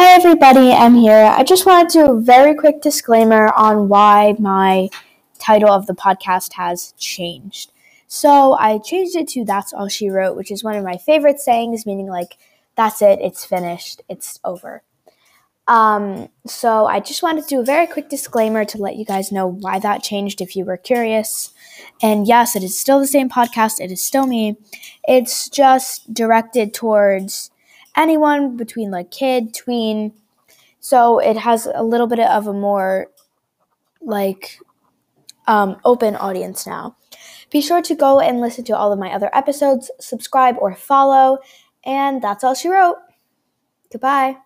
Hi, everybody, I'm here. I just wanted to do a very quick disclaimer on why my title of the podcast has changed. So, I changed it to That's All She Wrote, which is one of my favorite sayings, meaning like, that's it, it's finished, it's over. Um, so, I just wanted to do a very quick disclaimer to let you guys know why that changed if you were curious. And yes, it is still the same podcast, it is still me. It's just directed towards anyone between like kid, tween. So it has a little bit of a more like um, open audience now. Be sure to go and listen to all of my other episodes, subscribe or follow, and that's all she wrote. Goodbye.